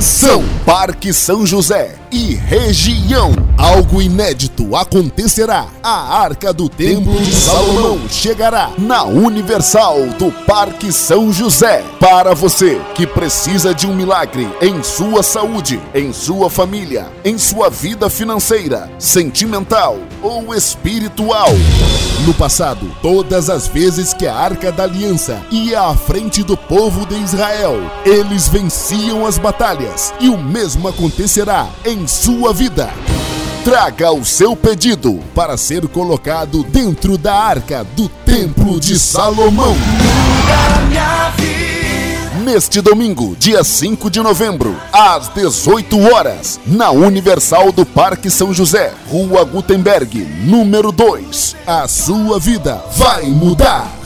Atenção, Parque São José e região. Algo inédito acontecerá. A Arca do Templo de Salomão chegará na Universal do Parque São José. Para você que precisa de um milagre em sua saúde, em sua família, em sua vida financeira, sentimental ou espiritual. No passado, todas as vezes que a Arca da Aliança ia à frente do povo de Israel, eles venciam as batalhas e o mesmo acontecerá em sua vida. Traga o seu pedido para ser colocado dentro da arca do Templo de Salomão. Neste domingo, dia 5 de novembro, às 18 horas, na Universal do Parque São José, Rua Gutenberg, número 2. A sua vida vai mudar.